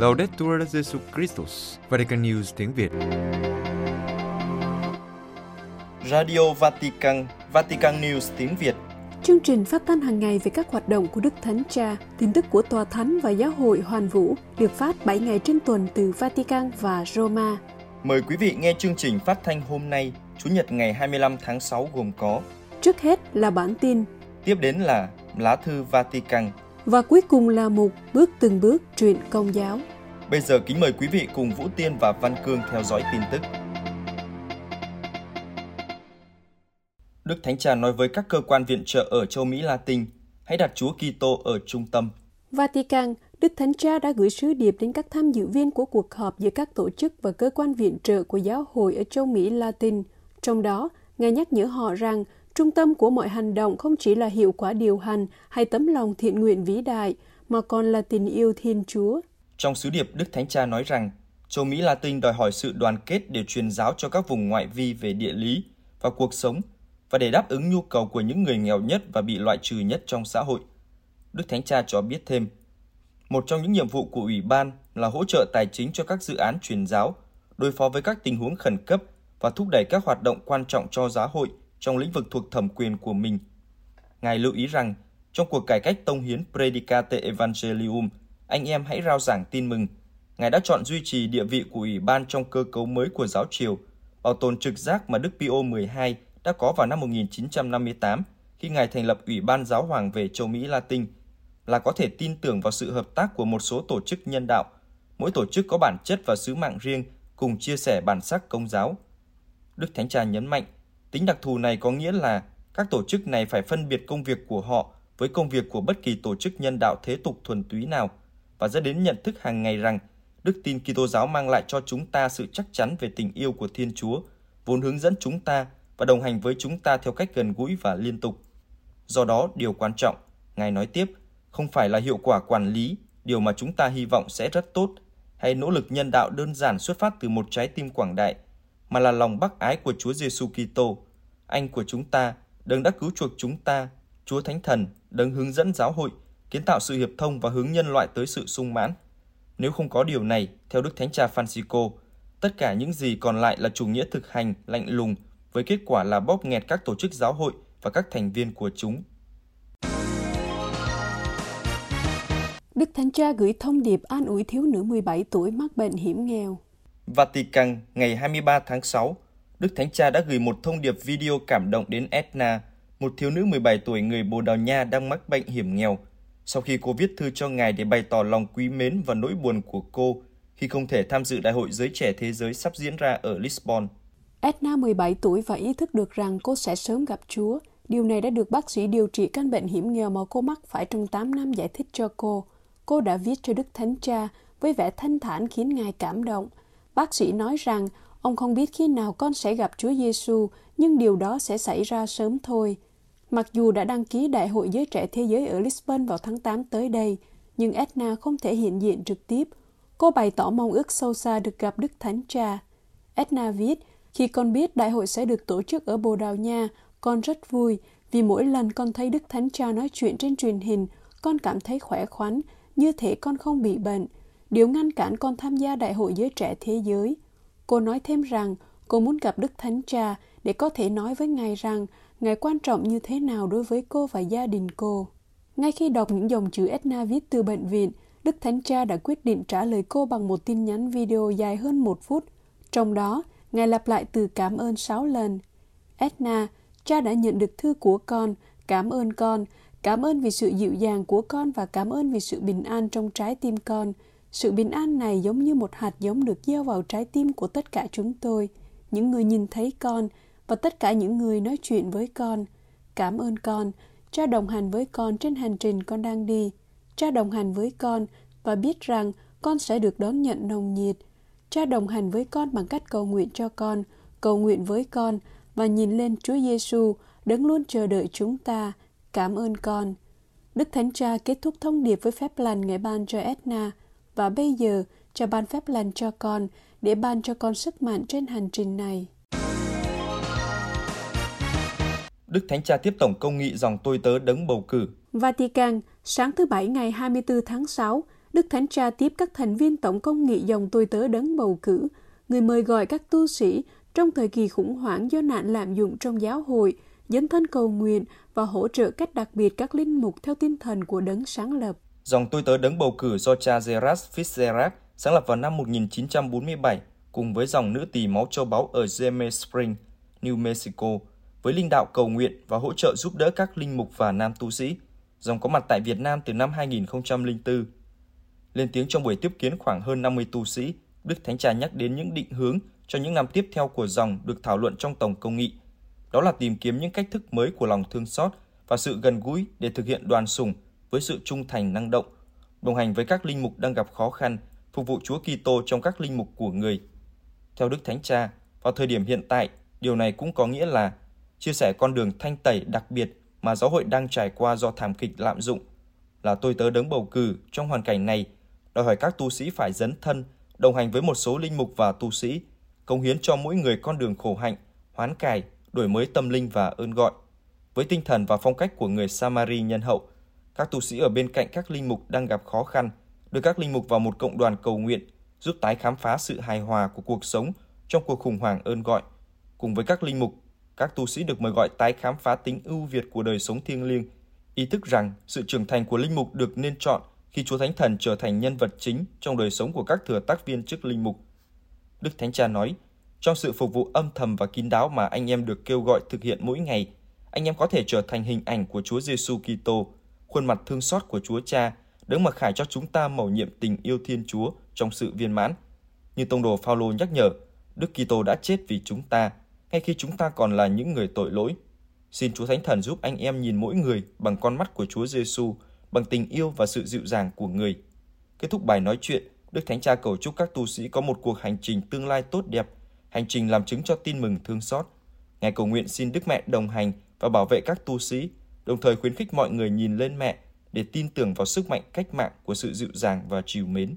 Laudetur Jesus Christus, Vatican News tiếng Việt. Radio Vatican, Vatican News tiếng Việt. Chương trình phát thanh hàng ngày về các hoạt động của Đức Thánh Cha, tin tức của Tòa Thánh và Giáo hội Hoàn Vũ được phát 7 ngày trên tuần từ Vatican và Roma. Mời quý vị nghe chương trình phát thanh hôm nay, Chủ nhật ngày 25 tháng 6 gồm có Trước hết là bản tin Tiếp đến là lá thư Vatican. và cuối cùng là một bước từng bước truyện công giáo. Bây giờ kính mời quý vị cùng Vũ Tiên và Văn Cương theo dõi tin tức. Đức Thánh Cha nói với các cơ quan viện trợ ở châu Mỹ Latin, hãy đặt Chúa Kitô ở trung tâm. Vatican, Đức Thánh Cha đã gửi sứ điệp đến các tham dự viên của cuộc họp giữa các tổ chức và cơ quan viện trợ của giáo hội ở châu Mỹ Latin. Trong đó, Ngài nhắc nhở họ rằng trung tâm của mọi hành động không chỉ là hiệu quả điều hành hay tấm lòng thiện nguyện vĩ đại, mà còn là tình yêu Thiên Chúa. Trong sứ điệp, Đức Thánh Cha nói rằng châu Mỹ Latin đòi hỏi sự đoàn kết để truyền giáo cho các vùng ngoại vi về địa lý và cuộc sống và để đáp ứng nhu cầu của những người nghèo nhất và bị loại trừ nhất trong xã hội. Đức Thánh Cha cho biết thêm, một trong những nhiệm vụ của Ủy ban là hỗ trợ tài chính cho các dự án truyền giáo, đối phó với các tình huống khẩn cấp và thúc đẩy các hoạt động quan trọng cho giáo hội trong lĩnh vực thuộc thẩm quyền của mình. Ngài lưu ý rằng, trong cuộc cải cách tông hiến Predicate Evangelium, anh em hãy rao giảng tin mừng. Ngài đã chọn duy trì địa vị của Ủy ban trong cơ cấu mới của giáo triều, bảo tồn trực giác mà Đức Pio 12 đã có vào năm 1958 khi Ngài thành lập Ủy ban Giáo hoàng về châu Mỹ Latin, là có thể tin tưởng vào sự hợp tác của một số tổ chức nhân đạo. Mỗi tổ chức có bản chất và sứ mạng riêng, cùng chia sẻ bản sắc công giáo. Đức Thánh Cha nhấn mạnh, tính đặc thù này có nghĩa là các tổ chức này phải phân biệt công việc của họ với công việc của bất kỳ tổ chức nhân đạo thế tục thuần túy nào và dẫn đến nhận thức hàng ngày rằng đức tin Kitô giáo mang lại cho chúng ta sự chắc chắn về tình yêu của Thiên Chúa, vốn hướng dẫn chúng ta và đồng hành với chúng ta theo cách gần gũi và liên tục. Do đó, điều quan trọng, Ngài nói tiếp, không phải là hiệu quả quản lý, điều mà chúng ta hy vọng sẽ rất tốt, hay nỗ lực nhân đạo đơn giản xuất phát từ một trái tim quảng đại, mà là lòng bác ái của Chúa Giêsu Kitô, anh của chúng ta, đấng đã cứu chuộc chúng ta, Chúa Thánh Thần, đấng hướng dẫn giáo hội, kiến tạo sự hiệp thông và hướng nhân loại tới sự sung mãn. Nếu không có điều này, theo Đức Thánh Cha Francisco, tất cả những gì còn lại là chủ nghĩa thực hành, lạnh lùng, với kết quả là bóp nghẹt các tổ chức giáo hội và các thành viên của chúng. Đức Thánh Cha gửi thông điệp an ủi thiếu nữ 17 tuổi mắc bệnh hiểm nghèo. Vatican ngày 23 tháng 6, Đức Thánh Cha đã gửi một thông điệp video cảm động đến Edna, một thiếu nữ 17 tuổi người Bồ Đào Nha đang mắc bệnh hiểm nghèo, sau khi cô viết thư cho ngài để bày tỏ lòng quý mến và nỗi buồn của cô khi không thể tham dự Đại hội Giới Trẻ Thế Giới sắp diễn ra ở Lisbon. Edna 17 tuổi và ý thức được rằng cô sẽ sớm gặp Chúa. Điều này đã được bác sĩ điều trị căn bệnh hiểm nghèo mà cô mắc phải trong 8 năm giải thích cho cô. Cô đã viết cho Đức Thánh Cha với vẻ thanh thản khiến Ngài cảm động. Bác sĩ nói rằng ông không biết khi nào con sẽ gặp Chúa Giêsu, nhưng điều đó sẽ xảy ra sớm thôi. Mặc dù đã đăng ký Đại hội Giới Trẻ Thế Giới ở Lisbon vào tháng 8 tới đây, nhưng Edna không thể hiện diện trực tiếp. Cô bày tỏ mong ước sâu xa được gặp Đức Thánh Cha. Edna viết, khi con biết đại hội sẽ được tổ chức ở Bồ Đào Nha, con rất vui vì mỗi lần con thấy Đức Thánh Cha nói chuyện trên truyền hình, con cảm thấy khỏe khoắn, như thể con không bị bệnh. Điều ngăn cản con tham gia Đại hội Giới Trẻ Thế Giới. Cô nói thêm rằng cô muốn gặp Đức Thánh Cha để có thể nói với Ngài rằng ngày quan trọng như thế nào đối với cô và gia đình cô. Ngay khi đọc những dòng chữ Edna viết từ bệnh viện, Đức Thánh Cha đã quyết định trả lời cô bằng một tin nhắn video dài hơn một phút. Trong đó, Ngài lặp lại từ cảm ơn sáu lần. Edna, cha đã nhận được thư của con, cảm ơn con, cảm ơn vì sự dịu dàng của con và cảm ơn vì sự bình an trong trái tim con. Sự bình an này giống như một hạt giống được gieo vào trái tim của tất cả chúng tôi, những người nhìn thấy con và tất cả những người nói chuyện với con. Cảm ơn con, cha đồng hành với con trên hành trình con đang đi. Cha đồng hành với con và biết rằng con sẽ được đón nhận nồng nhiệt. Cha đồng hành với con bằng cách cầu nguyện cho con, cầu nguyện với con và nhìn lên Chúa Giêsu đứng luôn chờ đợi chúng ta. Cảm ơn con. Đức Thánh Cha kết thúc thông điệp với phép lành Ngài ban cho Edna và bây giờ cha ban phép lành cho con để ban cho con sức mạnh trên hành trình này. Đức Thánh Cha tiếp tổng công nghị dòng tôi tớ đấng bầu cử. Vatican, sáng thứ Bảy ngày 24 tháng 6, Đức Thánh Cha tiếp các thành viên tổng công nghị dòng tôi tớ đấng bầu cử, người mời gọi các tu sĩ trong thời kỳ khủng hoảng do nạn lạm dụng trong giáo hội, dấn thân cầu nguyện và hỗ trợ cách đặc biệt các linh mục theo tinh thần của đấng sáng lập. Dòng tôi tớ đấng bầu cử do cha Gerard Fitzgerald sáng lập vào năm 1947 cùng với dòng nữ tỳ máu châu báu ở Geme Spring, New Mexico, với linh đạo cầu nguyện và hỗ trợ giúp đỡ các linh mục và nam tu sĩ. Dòng có mặt tại Việt Nam từ năm 2004. Lên tiếng trong buổi tiếp kiến khoảng hơn 50 tu sĩ, Đức Thánh Cha nhắc đến những định hướng cho những năm tiếp theo của dòng được thảo luận trong Tổng Công nghị. Đó là tìm kiếm những cách thức mới của lòng thương xót và sự gần gũi để thực hiện đoàn sùng với sự trung thành năng động, đồng hành với các linh mục đang gặp khó khăn, phục vụ Chúa Kitô trong các linh mục của người. Theo Đức Thánh Cha, vào thời điểm hiện tại, điều này cũng có nghĩa là chia sẻ con đường thanh tẩy đặc biệt mà giáo hội đang trải qua do thảm kịch lạm dụng. Là tôi tớ đứng bầu cử trong hoàn cảnh này, đòi hỏi các tu sĩ phải dấn thân, đồng hành với một số linh mục và tu sĩ, cống hiến cho mỗi người con đường khổ hạnh, hoán cải, đổi mới tâm linh và ơn gọi. Với tinh thần và phong cách của người Samari nhân hậu, các tu sĩ ở bên cạnh các linh mục đang gặp khó khăn, đưa các linh mục vào một cộng đoàn cầu nguyện, giúp tái khám phá sự hài hòa của cuộc sống trong cuộc khủng hoảng ơn gọi. Cùng với các linh mục, các tu sĩ được mời gọi tái khám phá tính ưu việt của đời sống thiêng liêng, ý thức rằng sự trưởng thành của linh mục được nên chọn khi Chúa Thánh Thần trở thành nhân vật chính trong đời sống của các thừa tác viên chức linh mục. Đức Thánh Cha nói, trong sự phục vụ âm thầm và kín đáo mà anh em được kêu gọi thực hiện mỗi ngày, anh em có thể trở thành hình ảnh của Chúa Giêsu Kitô, khuôn mặt thương xót của Chúa Cha, đấng mặc khải cho chúng ta mầu nhiệm tình yêu Thiên Chúa trong sự viên mãn. Như tông đồ Phaolô nhắc nhở, Đức Kitô đã chết vì chúng ta, ngay khi chúng ta còn là những người tội lỗi. Xin Chúa Thánh Thần giúp anh em nhìn mỗi người bằng con mắt của Chúa Giêsu, bằng tình yêu và sự dịu dàng của người. Kết thúc bài nói chuyện, Đức Thánh Cha cầu chúc các tu sĩ có một cuộc hành trình tương lai tốt đẹp, hành trình làm chứng cho tin mừng thương xót. Ngài cầu nguyện xin Đức Mẹ đồng hành và bảo vệ các tu sĩ, đồng thời khuyến khích mọi người nhìn lên mẹ để tin tưởng vào sức mạnh cách mạng của sự dịu dàng và chiều mến.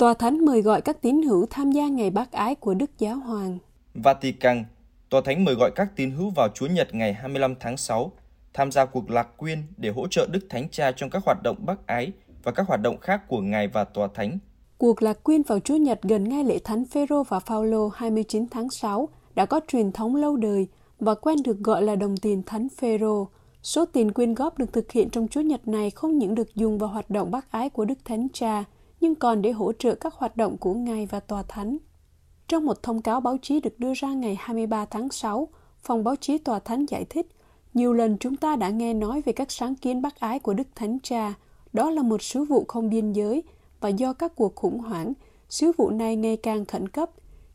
Tòa Thánh mời gọi các tín hữu tham gia ngày bác ái của Đức Giáo Hoàng. Vatican, Tòa Thánh mời gọi các tín hữu vào Chúa Nhật ngày 25 tháng 6 tham gia cuộc lạc quyên để hỗ trợ Đức Thánh Cha trong các hoạt động bác ái và các hoạt động khác của Ngài và Tòa Thánh. Cuộc lạc quyên vào Chúa Nhật gần ngay lễ Thánh Phêrô và Phaolô 29 tháng 6 đã có truyền thống lâu đời và quen được gọi là đồng tiền Thánh Phêrô. Số tiền quyên góp được thực hiện trong Chúa Nhật này không những được dùng vào hoạt động bác ái của Đức Thánh Cha, nhưng còn để hỗ trợ các hoạt động của Ngài và Tòa Thánh. Trong một thông cáo báo chí được đưa ra ngày 23 tháng 6, Phòng báo chí Tòa Thánh giải thích, nhiều lần chúng ta đã nghe nói về các sáng kiến bác ái của Đức Thánh Cha. Đó là một sứ vụ không biên giới, và do các cuộc khủng hoảng, sứ vụ này ngày càng khẩn cấp.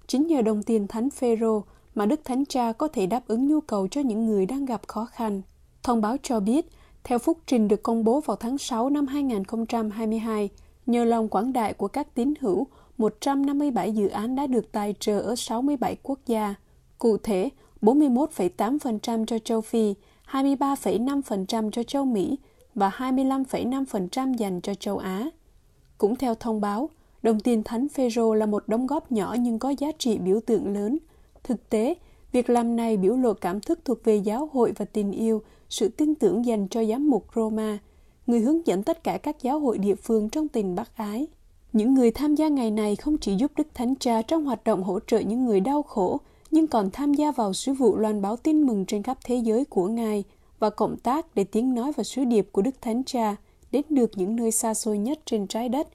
Chính nhờ đồng tiền Thánh Phêrô mà Đức Thánh Cha có thể đáp ứng nhu cầu cho những người đang gặp khó khăn. Thông báo cho biết, theo phúc trình được công bố vào tháng 6 năm 2022, nhờ lòng quảng đại của các tín hữu, 157 dự án đã được tài trợ ở 67 quốc gia. Cụ thể, 41,8% cho châu Phi, 23,5% cho châu Mỹ và 25,5% dành cho châu Á. Cũng theo thông báo, đồng tiền Thánh Phêrô là một đóng góp nhỏ nhưng có giá trị biểu tượng lớn. Thực tế, việc làm này biểu lộ cảm thức thuộc về giáo hội và tình yêu, sự tin tưởng dành cho giám mục Roma, người hướng dẫn tất cả các giáo hội địa phương trong tình bác ái. Những người tham gia ngày này không chỉ giúp Đức Thánh Cha trong hoạt động hỗ trợ những người đau khổ, nhưng còn tham gia vào sứ vụ loan báo tin mừng trên khắp thế giới của Ngài và cộng tác để tiếng nói và sứ điệp của Đức Thánh Cha đến được những nơi xa xôi nhất trên trái đất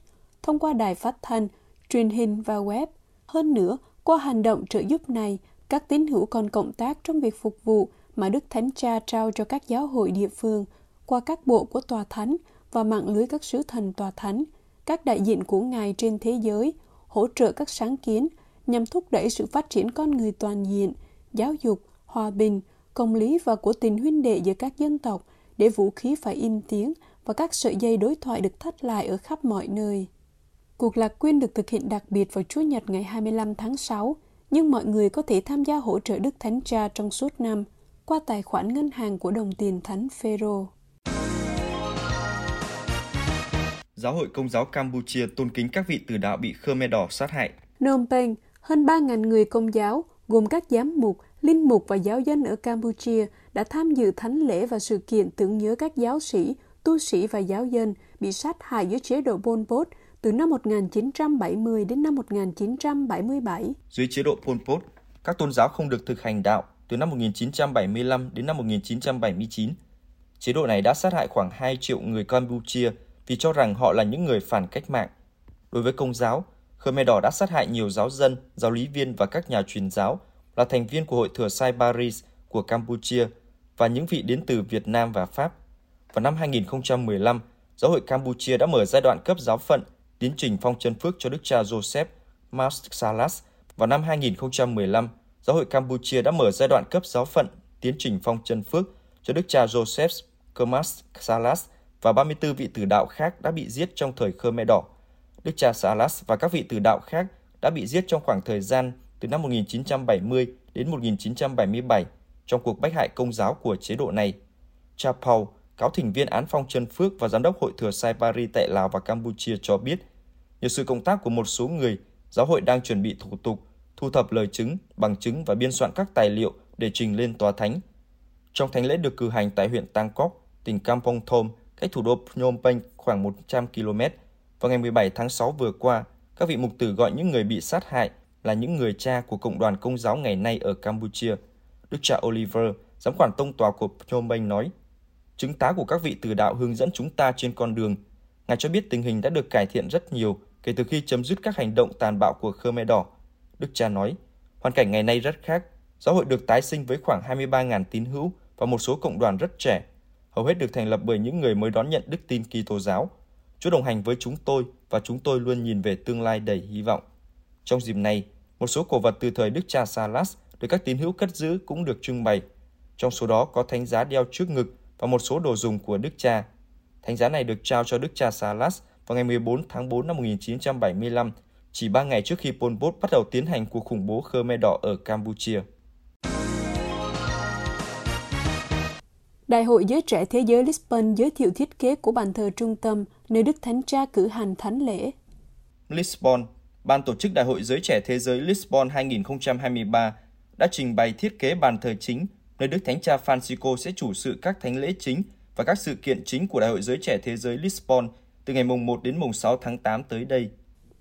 thông qua đài phát thanh, truyền hình và web. Hơn nữa, qua hành động trợ giúp này, các tín hữu còn cộng tác trong việc phục vụ mà Đức Thánh Cha trao cho các giáo hội địa phương qua các bộ của Tòa Thánh và mạng lưới các sứ thần Tòa Thánh, các đại diện của Ngài trên thế giới, hỗ trợ các sáng kiến nhằm thúc đẩy sự phát triển con người toàn diện, giáo dục, hòa bình, công lý và của tình huynh đệ giữa các dân tộc để vũ khí phải im tiếng và các sợi dây đối thoại được thắt lại ở khắp mọi nơi. Cuộc lạc quyên được thực hiện đặc biệt vào Chúa Nhật ngày 25 tháng 6, nhưng mọi người có thể tham gia hỗ trợ Đức Thánh Cha trong suốt năm qua tài khoản ngân hàng của đồng tiền Thánh Phêrô. Giáo hội Công giáo Campuchia tôn kính các vị tử đạo bị Khmer Đỏ sát hại. Phnom Penh, hơn 3.000 người công giáo, gồm các giám mục, linh mục và giáo dân ở Campuchia đã tham dự thánh lễ và sự kiện tưởng nhớ các giáo sĩ tu sĩ và giáo dân bị sát hại dưới chế độ Pol Pot từ năm 1970 đến năm 1977. Dưới chế độ Pol Pot, các tôn giáo không được thực hành đạo từ năm 1975 đến năm 1979. Chế độ này đã sát hại khoảng 2 triệu người Campuchia vì cho rằng họ là những người phản cách mạng. Đối với công giáo, Khmer Đỏ đã sát hại nhiều giáo dân, giáo lý viên và các nhà truyền giáo là thành viên của Hội Thừa Sai Paris của Campuchia và những vị đến từ Việt Nam và Pháp. Vào năm 2015, Giáo hội Campuchia đã mở giai đoạn cấp giáo phận tiến trình phong chân phước cho đức cha Joseph Mas Salas. Vào năm 2015, Giáo hội Campuchia đã mở giai đoạn cấp giáo phận tiến trình phong chân phước cho đức cha Joseph Kermas Salas và 34 vị tử đạo khác đã bị giết trong thời Khmer Đỏ. Đức cha Salas và các vị tử đạo khác đã bị giết trong khoảng thời gian từ năm 1970 đến 1977 trong cuộc bách hại công giáo của chế độ này. Cha Paul, cáo thỉnh viên án phong Trần phước và giám đốc hội thừa Sai Paris tại Lào và Campuchia cho biết, nhờ sự công tác của một số người, giáo hội đang chuẩn bị thủ tục, thu thập lời chứng, bằng chứng và biên soạn các tài liệu để trình lên tòa thánh. Trong thánh lễ được cử hành tại huyện Tangkok, tỉnh Kampong Thom, cách thủ đô Phnom Penh khoảng 100 km, vào ngày 17 tháng 6 vừa qua, các vị mục tử gọi những người bị sát hại là những người cha của Cộng đoàn Công giáo ngày nay ở Campuchia. Đức cha Oliver, giám quản tông tòa của Phnom Penh nói, chứng tá của các vị từ đạo hướng dẫn chúng ta trên con đường. Ngài cho biết tình hình đã được cải thiện rất nhiều kể từ khi chấm dứt các hành động tàn bạo của Khmer Đỏ. Đức cha nói, hoàn cảnh ngày nay rất khác. Giáo hội được tái sinh với khoảng 23.000 tín hữu và một số cộng đoàn rất trẻ. Hầu hết được thành lập bởi những người mới đón nhận đức tin Kitô giáo. Chúa đồng hành với chúng tôi và chúng tôi luôn nhìn về tương lai đầy hy vọng. Trong dịp này, một số cổ vật từ thời Đức cha Salas được các tín hữu cất giữ cũng được trưng bày. Trong số đó có thánh giá đeo trước ngực và một số đồ dùng của Đức cha. Thánh giá này được trao cho Đức cha Salas vào ngày 14 tháng 4 năm 1975, chỉ 3 ngày trước khi Pol Pot bắt đầu tiến hành cuộc khủng bố Khmer Đỏ ở Campuchia. Đại hội Giới Trẻ Thế giới Lisbon giới thiệu thiết kế của bàn thờ trung tâm nơi Đức Thánh Cha cử hành thánh lễ. Lisbon, Ban tổ chức Đại hội Giới Trẻ Thế giới Lisbon 2023 đã trình bày thiết kế bàn thờ chính nơi Đức Thánh Cha Francisco sẽ chủ sự các thánh lễ chính và các sự kiện chính của Đại hội Giới Trẻ Thế giới Lisbon từ ngày mùng 1 đến mùng 6 tháng 8 tới đây.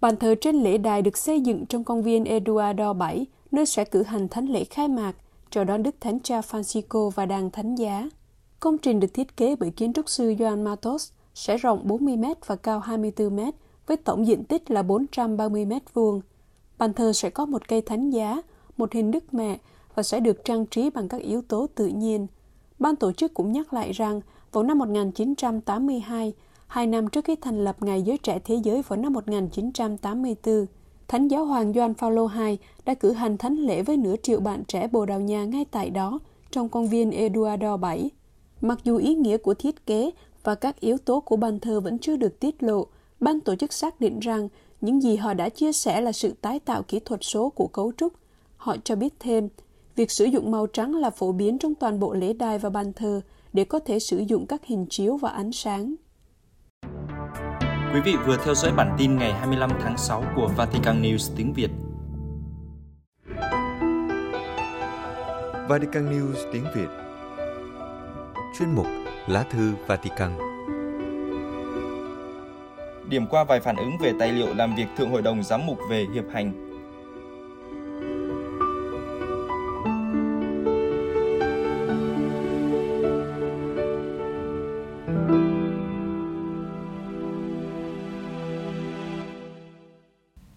Bàn thờ trên lễ đài được xây dựng trong công viên Eduardo 7, nơi sẽ cử hành thánh lễ khai mạc, chào đón Đức Thánh Cha Francisco và đàn thánh giá. Công trình được thiết kế bởi kiến trúc sư Joan Matos, sẽ rộng 40 m và cao 24 m, với tổng diện tích là 430 m vuông. Bàn thờ sẽ có một cây thánh giá, một hình Đức Mẹ và sẽ được trang trí bằng các yếu tố tự nhiên. Ban tổ chức cũng nhắc lại rằng vào năm 1982, hai năm trước khi thành lập Ngày Giới Trẻ Thế Giới vào năm 1984, Thánh giáo hoàng Gioan Phaolô II đã cử hành thánh lễ với nửa triệu bạn trẻ Bồ Đào Nha ngay tại đó, trong công viên Eduardo VII. Mặc dù ý nghĩa của thiết kế và các yếu tố của bàn thờ vẫn chưa được tiết lộ, ban tổ chức xác định rằng những gì họ đã chia sẻ là sự tái tạo kỹ thuật số của cấu trúc. Họ cho biết thêm, việc sử dụng màu trắng là phổ biến trong toàn bộ lễ đài và bàn thờ để có thể sử dụng các hình chiếu và ánh sáng. Quý vị vừa theo dõi bản tin ngày 25 tháng 6 của Vatican News tiếng Việt. Vatican News tiếng Việt Chuyên mục Lá thư Vatican. Điểm qua vài phản ứng về tài liệu làm việc Thượng Hội đồng Giám mục về hiệp hành.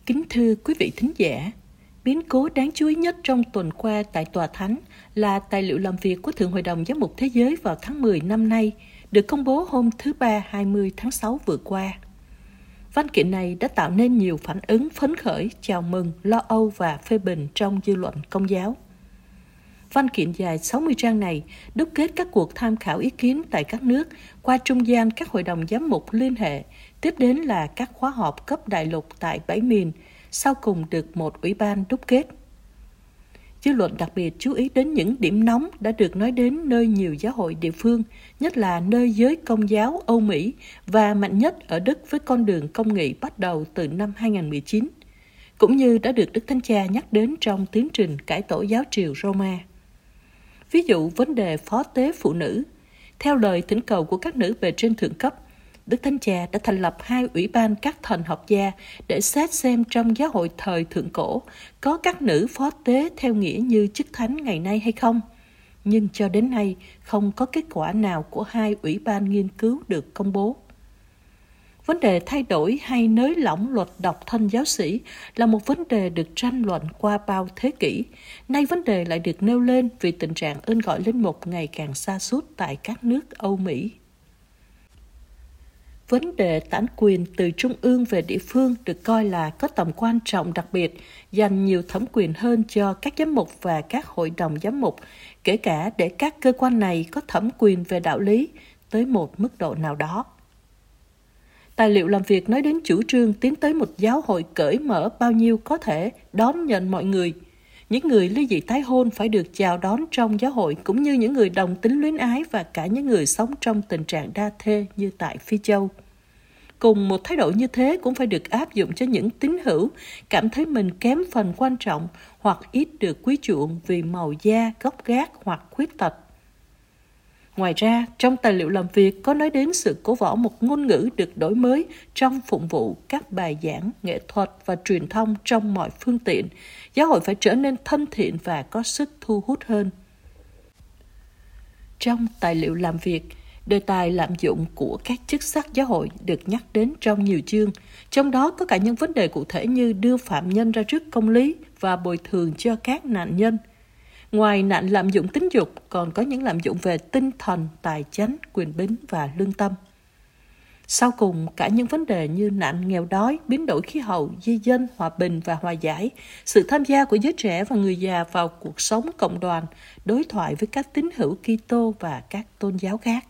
Kính thưa quý vị thính giả, biến cố đáng chú ý nhất trong tuần qua tại Tòa Thánh là tài liệu làm việc của Thượng Hội đồng Giám mục Thế giới vào tháng 10 năm nay, được công bố hôm thứ Ba 20 tháng 6 vừa qua. Văn kiện này đã tạo nên nhiều phản ứng phấn khởi, chào mừng, lo âu và phê bình trong dư luận công giáo. Văn kiện dài 60 trang này đúc kết các cuộc tham khảo ý kiến tại các nước qua trung gian các hội đồng giám mục liên hệ, tiếp đến là các khóa họp cấp đại lục tại bảy miền, sau cùng được một ủy ban đúc kết. Dư luận đặc biệt chú ý đến những điểm nóng đã được nói đến nơi nhiều giáo hội địa phương, nhất là nơi giới công giáo Âu Mỹ và mạnh nhất ở Đức với con đường công nghị bắt đầu từ năm 2019, cũng như đã được Đức Thánh Cha nhắc đến trong tiến trình cải tổ giáo triều Roma. Ví dụ vấn đề phó tế phụ nữ, Theo lời thỉnh cầu của các nữ bề trên thượng cấp, Đức Thánh Cha đã thành lập hai ủy ban các thần học gia để xét xem trong giáo hội thời thượng cổ có các nữ phó tế theo nghĩa như chức thánh ngày nay hay không. Nhưng cho đến nay, không có kết quả nào của hai ủy ban nghiên cứu được công bố. Vấn đề thay đổi hay nới lỏng luật độc thân giáo sĩ là một vấn đề được tranh luận qua bao thế kỷ. Nay vấn đề lại được nêu lên vì tình trạng ơn gọi linh mục ngày càng xa suốt tại các nước Âu Mỹ. Vấn đề tản quyền từ trung ương về địa phương được coi là có tầm quan trọng đặc biệt, dành nhiều thẩm quyền hơn cho các giám mục và các hội đồng giám mục, kể cả để các cơ quan này có thẩm quyền về đạo lý tới một mức độ nào đó. Tài liệu làm việc nói đến chủ trương tiến tới một giáo hội cởi mở bao nhiêu có thể đón nhận mọi người. Những người ly dị tái hôn phải được chào đón trong giáo hội cũng như những người đồng tính luyến ái và cả những người sống trong tình trạng đa thê như tại Phi Châu. Cùng một thái độ như thế cũng phải được áp dụng cho những tín hữu cảm thấy mình kém phần quan trọng hoặc ít được quý chuộng vì màu da, gốc gác hoặc khuyết tật. Ngoài ra, trong tài liệu làm việc có nói đến sự cố võ một ngôn ngữ được đổi mới trong phụng vụ các bài giảng, nghệ thuật và truyền thông trong mọi phương tiện. Giáo hội phải trở nên thân thiện và có sức thu hút hơn. Trong tài liệu làm việc, đề tài lạm dụng của các chức sắc giáo hội được nhắc đến trong nhiều chương, trong đó có cả những vấn đề cụ thể như đưa phạm nhân ra trước công lý và bồi thường cho các nạn nhân – Ngoài nạn lạm dụng tính dục, còn có những lạm dụng về tinh thần, tài chánh, quyền bính và lương tâm. Sau cùng, cả những vấn đề như nạn nghèo đói, biến đổi khí hậu, di dân, hòa bình và hòa giải, sự tham gia của giới trẻ và người già vào cuộc sống cộng đoàn, đối thoại với các tín hữu Kitô và các tôn giáo khác.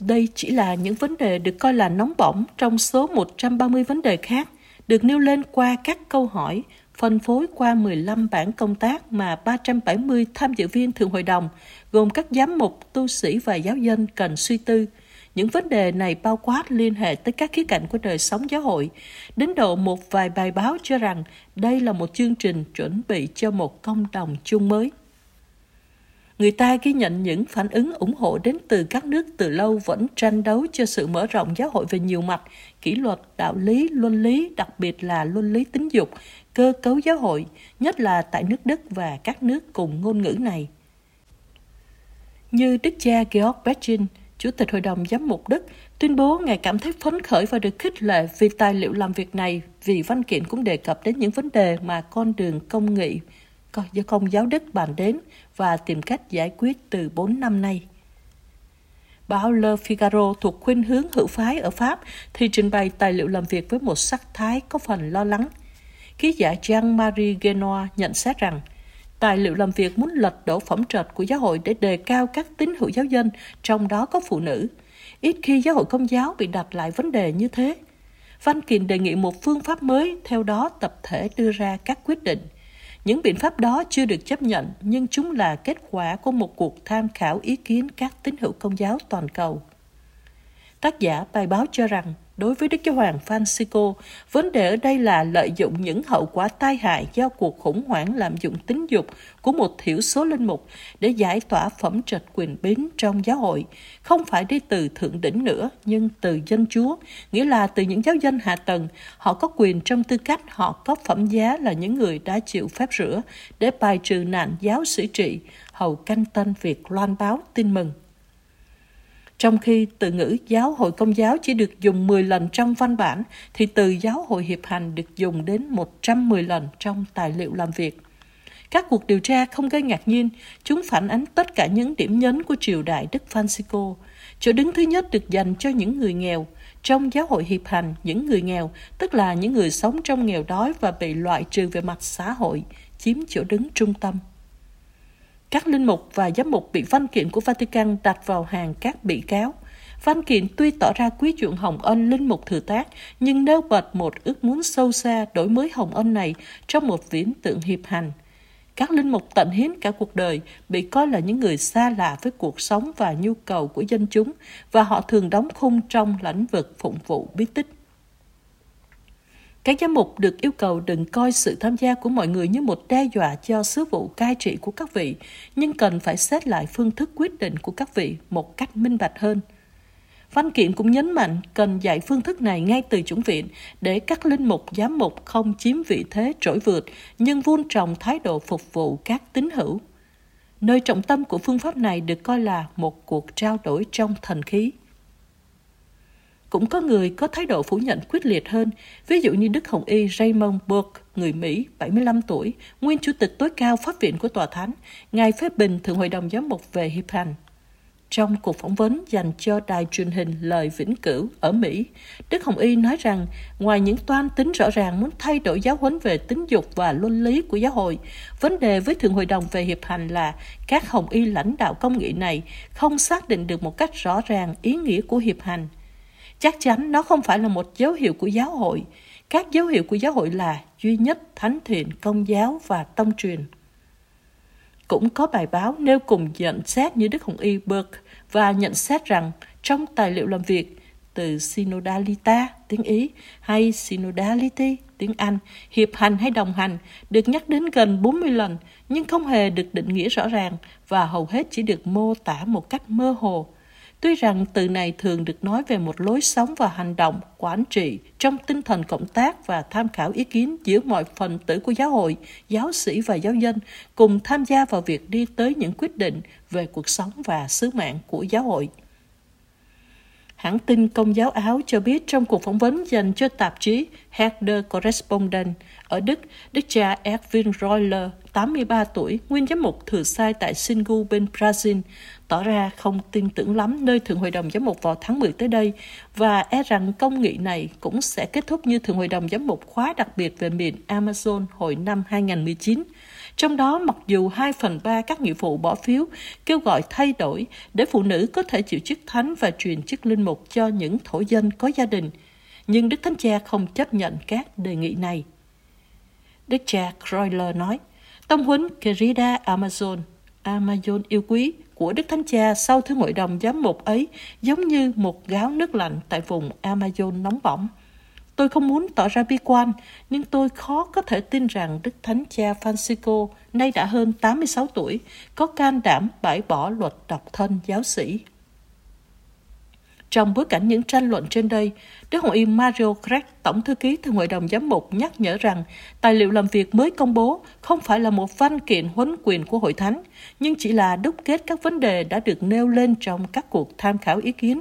Đây chỉ là những vấn đề được coi là nóng bỏng trong số 130 vấn đề khác được nêu lên qua các câu hỏi phân phối qua 15 bản công tác mà 370 tham dự viên Thượng Hội đồng, gồm các giám mục, tu sĩ và giáo dân cần suy tư. Những vấn đề này bao quát liên hệ tới các khía cạnh của đời sống giáo hội, đến độ một vài bài báo cho rằng đây là một chương trình chuẩn bị cho một công đồng chung mới. Người ta ghi nhận những phản ứng ủng hộ đến từ các nước từ lâu vẫn tranh đấu cho sự mở rộng giáo hội về nhiều mặt, kỷ luật, đạo lý, luân lý, đặc biệt là luân lý tính dục, cơ cấu giáo hội, nhất là tại nước Đức và các nước cùng ngôn ngữ này. Như Đức cha Georg Bechin, Chủ tịch Hội đồng Giám mục Đức, tuyên bố Ngài cảm thấy phấn khởi và được khích lệ vì tài liệu làm việc này, vì văn kiện cũng đề cập đến những vấn đề mà con đường công nghị do công giáo Đức bàn đến và tìm cách giải quyết từ 4 năm nay. Báo Le Figaro thuộc khuynh hướng hữu phái ở Pháp thì trình bày tài liệu làm việc với một sắc thái có phần lo lắng – Ký giả Jean-Marie Genoa nhận xét rằng, tài liệu làm việc muốn lật đổ phẩm trật của giáo hội để đề cao các tín hữu giáo dân, trong đó có phụ nữ. Ít khi giáo hội công giáo bị đặt lại vấn đề như thế. Văn kiện đề nghị một phương pháp mới, theo đó tập thể đưa ra các quyết định. Những biện pháp đó chưa được chấp nhận, nhưng chúng là kết quả của một cuộc tham khảo ý kiến các tín hữu công giáo toàn cầu. Tác giả bài báo cho rằng Đối với Đức Giáo Hoàng Francisco, vấn đề ở đây là lợi dụng những hậu quả tai hại do cuộc khủng hoảng lạm dụng tính dục của một thiểu số linh mục để giải tỏa phẩm trật quyền bính trong giáo hội, không phải đi từ thượng đỉnh nữa, nhưng từ dân chúa, nghĩa là từ những giáo dân hạ tầng, họ có quyền trong tư cách họ có phẩm giá là những người đã chịu phép rửa để bài trừ nạn giáo sĩ trị, hầu canh tân việc loan báo tin mừng. Trong khi từ ngữ giáo hội công giáo chỉ được dùng 10 lần trong văn bản, thì từ giáo hội hiệp hành được dùng đến 110 lần trong tài liệu làm việc. Các cuộc điều tra không gây ngạc nhiên, chúng phản ánh tất cả những điểm nhấn của triều đại Đức Francisco. Chỗ đứng thứ nhất được dành cho những người nghèo. Trong giáo hội hiệp hành, những người nghèo, tức là những người sống trong nghèo đói và bị loại trừ về mặt xã hội, chiếm chỗ đứng trung tâm. Các linh mục và giám mục bị văn kiện của Vatican đặt vào hàng các bị cáo. Văn kiện tuy tỏ ra quý chuộng Hồng Ân linh mục thừa tác, nhưng nêu bật một ước muốn sâu xa đổi mới Hồng Ân này trong một viễn tượng hiệp hành. Các linh mục tận hiến cả cuộc đời bị coi là những người xa lạ với cuộc sống và nhu cầu của dân chúng và họ thường đóng khung trong lĩnh vực phụng vụ bí tích. Các giám mục được yêu cầu đừng coi sự tham gia của mọi người như một đe dọa cho sứ vụ cai trị của các vị, nhưng cần phải xét lại phương thức quyết định của các vị một cách minh bạch hơn. Văn kiện cũng nhấn mạnh cần dạy phương thức này ngay từ chủng viện để các linh mục giám mục không chiếm vị thế trỗi vượt nhưng vun trồng thái độ phục vụ các tín hữu. Nơi trọng tâm của phương pháp này được coi là một cuộc trao đổi trong thần khí. Cũng có người có thái độ phủ nhận quyết liệt hơn, ví dụ như Đức Hồng Y Raymond Burke, người Mỹ, 75 tuổi, nguyên chủ tịch tối cao pháp viện của tòa thánh, ngài phê bình Thượng hội đồng giám mục về hiệp hành. Trong cuộc phỏng vấn dành cho đài truyền hình Lời Vĩnh Cửu ở Mỹ, Đức Hồng Y nói rằng ngoài những toan tính rõ ràng muốn thay đổi giáo huấn về tính dục và luân lý của giáo hội, vấn đề với Thượng Hội đồng về hiệp hành là các Hồng Y lãnh đạo công nghị này không xác định được một cách rõ ràng ý nghĩa của hiệp hành. Chắc chắn nó không phải là một dấu hiệu của giáo hội. Các dấu hiệu của giáo hội là duy nhất, thánh thiện, công giáo và tông truyền. Cũng có bài báo nêu cùng nhận xét như Đức Hồng Y Burke và nhận xét rằng trong tài liệu làm việc từ synodalita tiếng Ý hay synodality tiếng Anh, hiệp hành hay đồng hành được nhắc đến gần 40 lần nhưng không hề được định nghĩa rõ ràng và hầu hết chỉ được mô tả một cách mơ hồ. Tuy rằng từ này thường được nói về một lối sống và hành động, quản trị trong tinh thần cộng tác và tham khảo ý kiến giữa mọi phần tử của giáo hội, giáo sĩ và giáo dân cùng tham gia vào việc đi tới những quyết định về cuộc sống và sứ mạng của giáo hội. Hãng tin Công giáo Áo cho biết trong cuộc phỏng vấn dành cho tạp chí Herder Correspondent ở Đức, đức cha Erwin Reuler, 83 tuổi, nguyên giám mục thừa sai tại Singu bên Brazil, tỏ ra không tin tưởng lắm nơi Thượng Hội đồng Giám mục vào tháng 10 tới đây và e rằng công nghị này cũng sẽ kết thúc như Thượng Hội đồng Giám mục khóa đặc biệt về miền Amazon hồi năm 2019. Trong đó, mặc dù 2 phần 3 các nghị vụ bỏ phiếu kêu gọi thay đổi để phụ nữ có thể chịu chức thánh và truyền chức linh mục cho những thổ dân có gia đình, nhưng Đức Thánh Cha không chấp nhận các đề nghị này. Đức cha Croyler nói, Tông huấn Querida Amazon, Amazon yêu quý của Đức Thánh Cha sau thứ hội đồng giám mục ấy giống như một gáo nước lạnh tại vùng Amazon nóng bỏng. Tôi không muốn tỏ ra bi quan, nhưng tôi khó có thể tin rằng Đức Thánh Cha Francisco, nay đã hơn 86 tuổi, có can đảm bãi bỏ luật độc thân giáo sĩ. Trong bối cảnh những tranh luận trên đây, Đức hội Y Mario Craig, Tổng thư ký Thượng hội đồng giám mục nhắc nhở rằng tài liệu làm việc mới công bố không phải là một văn kiện huấn quyền của hội thánh, nhưng chỉ là đúc kết các vấn đề đã được nêu lên trong các cuộc tham khảo ý kiến.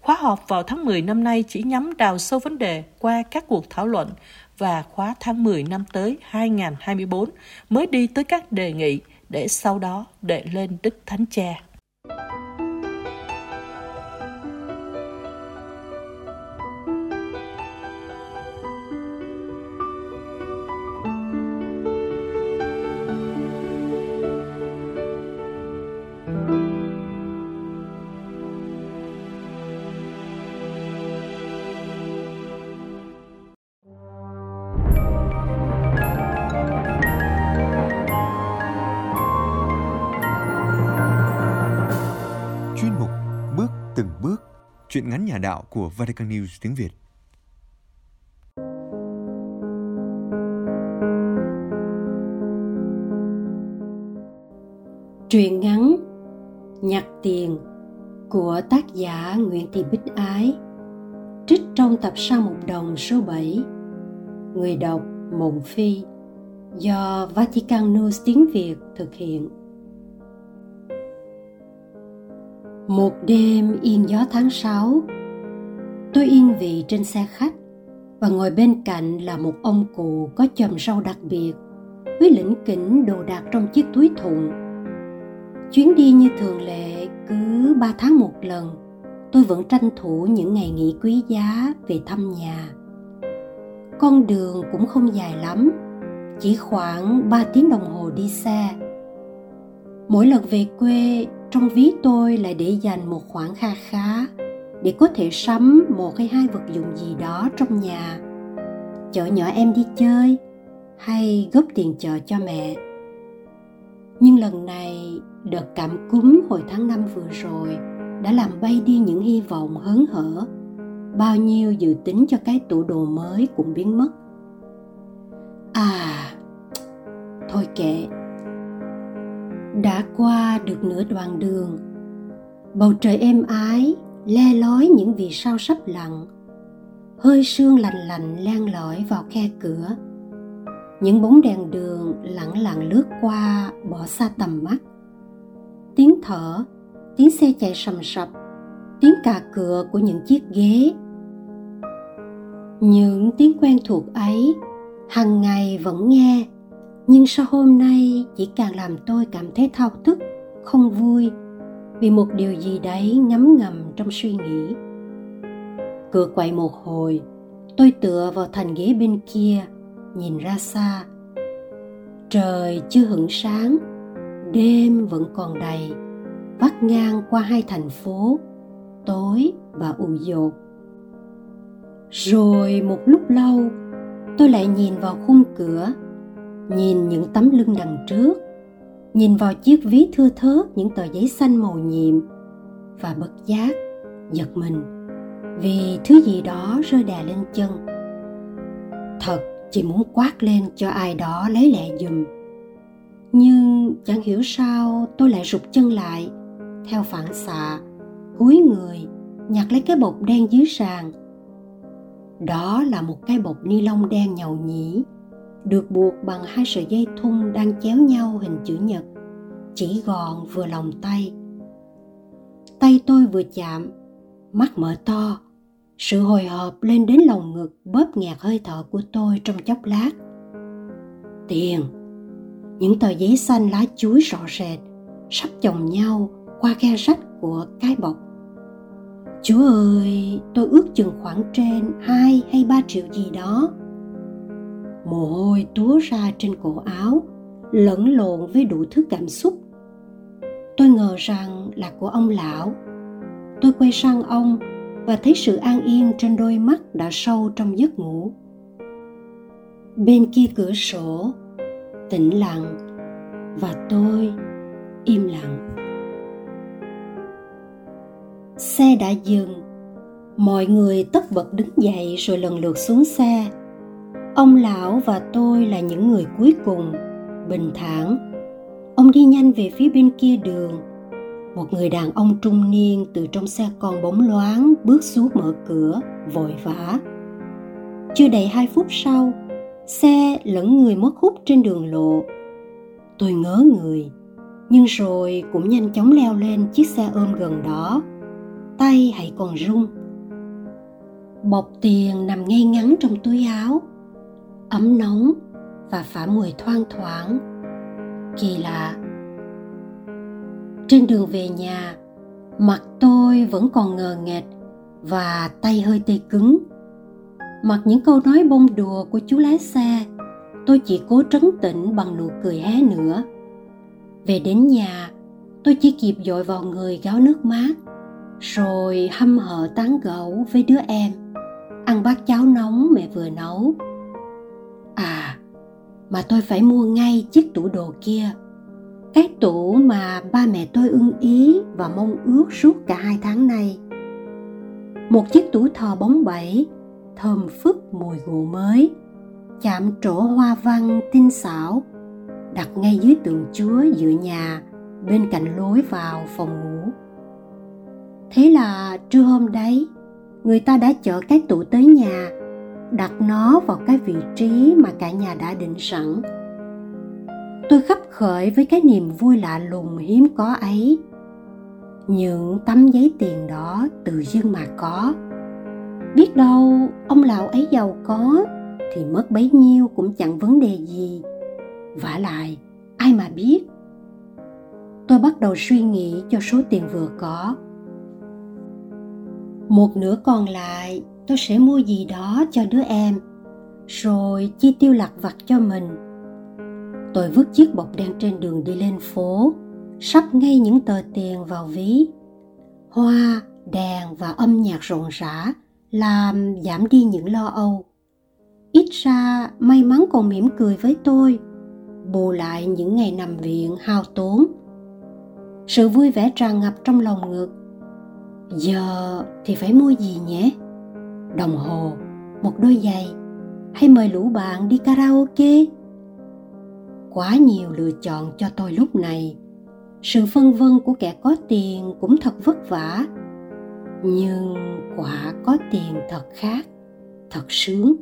Khóa họp vào tháng 10 năm nay chỉ nhắm đào sâu vấn đề qua các cuộc thảo luận và khóa tháng 10 năm tới 2024 mới đi tới các đề nghị để sau đó đệ lên Đức Thánh Cha. Đạo của Vatican News tiếng Việt. Truyện ngắn Nhặt tiền của tác giả Nguyễn Thị Bích Ái trích trong tập sao một đồng số 7 Người đọc Mộng Phi do Vatican News tiếng Việt thực hiện Một đêm yên gió tháng 6, tôi yên vị trên xe khách và ngồi bên cạnh là một ông cụ có chòm rau đặc biệt với lĩnh kỉnh đồ đạc trong chiếc túi thùng. Chuyến đi như thường lệ cứ ba tháng một lần, tôi vẫn tranh thủ những ngày nghỉ quý giá về thăm nhà. Con đường cũng không dài lắm, chỉ khoảng 3 tiếng đồng hồ đi xe. Mỗi lần về quê trong ví tôi lại để dành một khoản kha khá để có thể sắm một hay hai vật dụng gì đó trong nhà. Chở nhỏ em đi chơi hay góp tiền chợ cho mẹ. Nhưng lần này đợt cảm cúm hồi tháng năm vừa rồi đã làm bay đi những hy vọng hớn hở. Bao nhiêu dự tính cho cái tủ đồ mới cũng biến mất. À, thôi kệ. Đã qua được nửa đoạn đường, bầu trời êm ái, le lói những vì sao sắp lặn, Hơi sương lành lạnh len lỏi vào khe cửa. Những bóng đèn đường lặng lặng lướt qua bỏ xa tầm mắt. Tiếng thở, tiếng xe chạy sầm sập, tiếng cà cửa của những chiếc ghế những tiếng quen thuộc ấy hàng ngày vẫn nghe nhưng sao hôm nay chỉ càng làm tôi cảm thấy thao thức không vui vì một điều gì đấy ngấm ngầm trong suy nghĩ. Cửa quậy một hồi, tôi tựa vào thành ghế bên kia, nhìn ra xa. Trời chưa hửng sáng, đêm vẫn còn đầy, vắt ngang qua hai thành phố, tối và ù dột. Rồi một lúc lâu, tôi lại nhìn vào khung cửa, nhìn những tấm lưng đằng trước nhìn vào chiếc ví thưa thớt, những tờ giấy xanh màu nhiệm và bất giác giật mình. Vì thứ gì đó rơi đè lên chân. Thật chỉ muốn quát lên cho ai đó lấy lẹ giùm. Nhưng chẳng hiểu sao tôi lại rụt chân lại, theo phản xạ, cúi người, nhặt lấy cái bột đen dưới sàn. Đó là một cái bột ni lông đen nhầu nhĩ được buộc bằng hai sợi dây thun đang chéo nhau hình chữ nhật. Chỉ gọn vừa lòng tay. Tay tôi vừa chạm mắt mở to. Sự hồi hộp lên đến lồng ngực bóp nghẹt hơi thở của tôi trong chốc lát. Tiền những tờ giấy xanh lá chuối rõ rệt sắp chồng nhau qua khe rách của cái bọc. Chúa ơi, tôi ước chừng khoảng trên hai hay ba triệu gì đó. Mồ hôi túa ra trên cổ áo, lẫn lộn với đủ thứ cảm xúc. Tôi ngờ rằng là của ông lão. Tôi quay sang ông và thấy sự an yên trên đôi mắt đã sâu trong giấc ngủ. Bên kia cửa sổ, tĩnh lặng và tôi im lặng xe đã dừng mọi người tất bật đứng dậy rồi lần lượt xuống xe ông lão và tôi là những người cuối cùng, bình thản. Ông đi nhanh về phía bên kia đường. Một người đàn ông trung niên từ trong xe con bóng loáng bước xuống mở cửa, vội vã. Chưa đầy hai phút sau, xe lẫn người mất hút trên đường lộ. Tôi ngớ người, nhưng rồi cũng nhanh chóng leo lên chiếc xe ôm gần đó. Tay hãy còn run bọc tiền nằm ngay ngắn trong túi áo ấm nóng và phả mùi thoang thoáng kỳ lạ. Trên đường về nhà, mặt tôi vẫn còn ngờ nghệch và tay hơi tê cứng. Mặc những câu nói bông đùa của chú lái xe, tôi chỉ cố trấn tĩnh bằng nụ cười hé nữa. Về đến nhà, tôi chỉ kịp dội vào người gáo nước mát, rồi hâm hở tán gẫu với đứa em, ăn bát cháo nóng mẹ vừa nấu à mà tôi phải mua ngay chiếc tủ đồ kia. Cái tủ mà ba mẹ tôi ưng ý và mong ước suốt cả hai tháng nay. Một chiếc tủ thờ bóng bẩy, thơm phức mùi gỗ mới, chạm trổ hoa văn tinh xảo, đặt ngay dưới tượng chúa giữa nhà, bên cạnh lối vào phòng ngủ. Thế là trưa hôm đấy, người ta đã chở cái tủ tới nhà đặt nó vào cái vị trí mà cả nhà đã định sẵn. Tôi khắp khởi với cái niềm vui lạ lùng hiếm có ấy. Những tấm giấy tiền đó tự dưng mà có. Biết đâu ông lão ấy giàu có thì mất bấy nhiêu cũng chẳng vấn đề gì. Vả lại, ai mà biết? Tôi bắt đầu suy nghĩ cho số tiền vừa có. Một nửa còn lại tôi sẽ mua gì đó cho đứa em, rồi chi tiêu lặt vặt cho mình. Tôi vứt chiếc bọc đen trên đường đi lên phố, sắp ngay những tờ tiền vào ví. Hoa, đèn và âm nhạc rộn rã làm giảm đi những lo âu. Ít ra, may mắn còn mỉm cười với tôi, bù lại những ngày nằm viện hao tốn. Sự vui vẻ tràn ngập trong lòng ngực giờ thì phải mua gì nhé? Đồng hồ, một đôi giày. Hay mời lũ bạn đi karaoke. Quá nhiều lựa chọn cho tôi lúc này. Sự phân vân của kẻ có tiền cũng thật vất vả. Nhưng quả có tiền thật khác, thật sướng.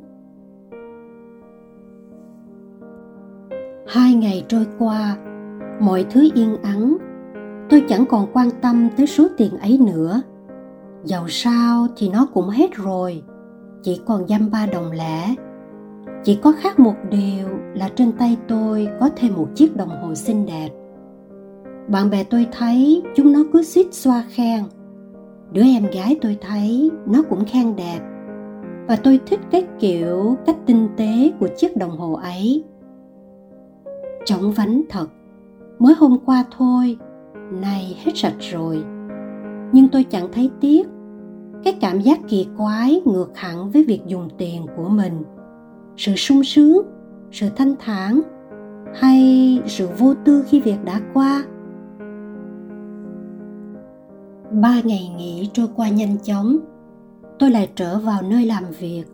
Hai ngày trôi qua, mọi thứ yên ắng. Tôi chẳng còn quan tâm tới số tiền ấy nữa dầu sao thì nó cũng hết rồi. Chỉ còn dăm ba đồng lẻ. Chỉ có khác một điều là trên tay tôi có thêm một chiếc đồng hồ xinh đẹp. Bạn bè tôi thấy chúng nó cứ suýt xoa khen. Đứa em gái tôi thấy nó cũng khen đẹp. Và tôi thích cái kiểu cách tinh tế của chiếc đồng hồ ấy. Chóng vánh thật. Mới hôm qua thôi, nay hết sạch rồi nhưng tôi chẳng thấy tiếc. Cái cảm giác kỳ quái ngược hẳn với việc dùng tiền của mình. Sự sung sướng, sự thanh thản, hay sự vô tư khi việc đã qua. Ba ngày nghỉ trôi qua nhanh chóng. Tôi lại trở vào nơi làm việc.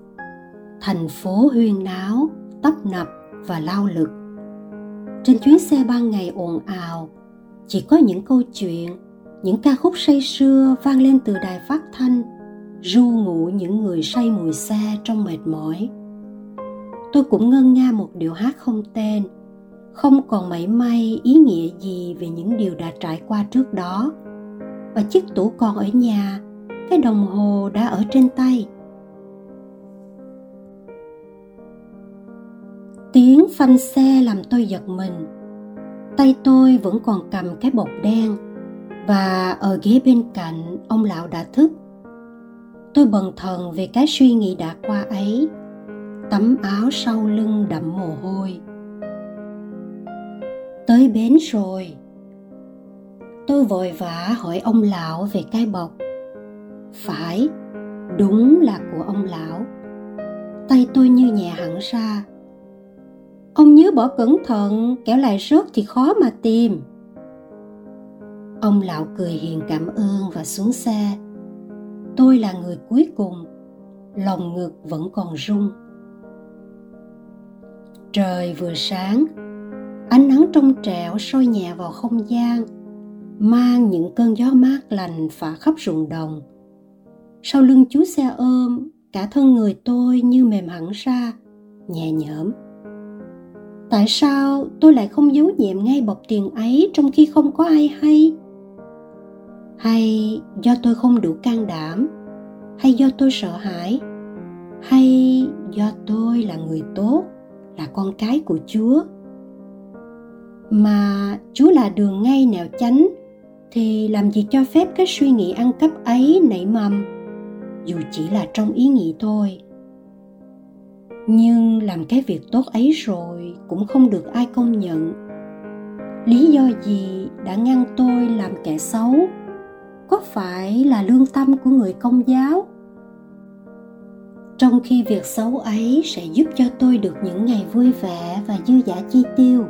Thành phố huyên náo, tấp nập và lao lực. Trên chuyến xe ban ngày ồn ào, chỉ có những câu chuyện những ca khúc say sưa vang lên từ đài phát thanh, ru ngủ những người say mùi xe trong mệt mỏi. Tôi cũng ngân nga một điệu hát không tên, không còn mảy may ý nghĩa gì về những điều đã trải qua trước đó. Và chiếc tủ còn ở nhà, cái đồng hồ đã ở trên tay. Tiếng phanh xe làm tôi giật mình. Tay tôi vẫn còn cầm cái bột đen và ở ghế bên cạnh, ông lão đã thức. Tôi bần thần về cái suy nghĩ đã qua ấy. Tấm áo sau lưng đậm mồ hôi. Tới bến rồi. Tôi vội vã hỏi ông lão về cái bọc. Phải, đúng là của ông lão. Tay tôi như nhẹ hẳn ra. Ông nhớ bỏ cẩn thận kéo lại rớt thì khó mà tìm ông lão cười hiền cảm ơn và xuống xe. Tôi là người cuối cùng, lòng ngực vẫn còn rung. Trời vừa sáng, ánh nắng trong trẻo soi nhẹ vào không gian, mang những cơn gió mát lành phả khắp ruộng đồng. Sau lưng chú xe ôm, cả thân người tôi như mềm hẳn ra, nhẹ nhõm. Tại sao tôi lại không giấu nhẹm ngay bọc tiền ấy trong khi không có ai hay? Hay do tôi không đủ can đảm? Hay do tôi sợ hãi? Hay do tôi là người tốt, là con cái của chúa? Mà chúa là đường ngay nẻo chánh, thì làm gì cho phép cái suy nghĩ ăn cắp ấy nảy mầm? Dù chỉ là trong ý nghĩ thôi. Nhưng làm cái việc tốt ấy rồi cũng không được ai công nhận. Lý do gì đã ngăn tôi làm kẻ xấu? Có phải là lương tâm của người công giáo? Trong khi việc xấu ấy sẽ giúp cho tôi được những ngày vui vẻ và dư giả chi tiêu.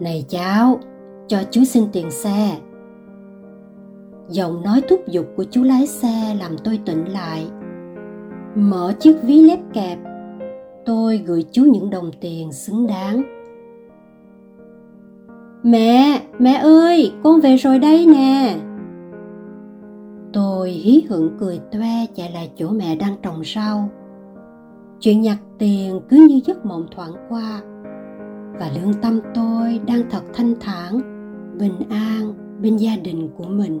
Này cháu, cho chú xin tiền xe. Giọng nói thúc giục của chú lái xe làm tôi tỉnh lại. Mở chiếc ví lép kẹp, tôi gửi chú những đồng tiền xứng đáng mẹ mẹ ơi, con về rồi đây nè. Tôi hí hửng cười toe chạy lại chỗ mẹ đang trồng rau. Chuyện nhặt tiền cứ như giấc mộng thoảng qua, và lương tâm tôi đang thật thanh thản, bình an bên gia đình của mình.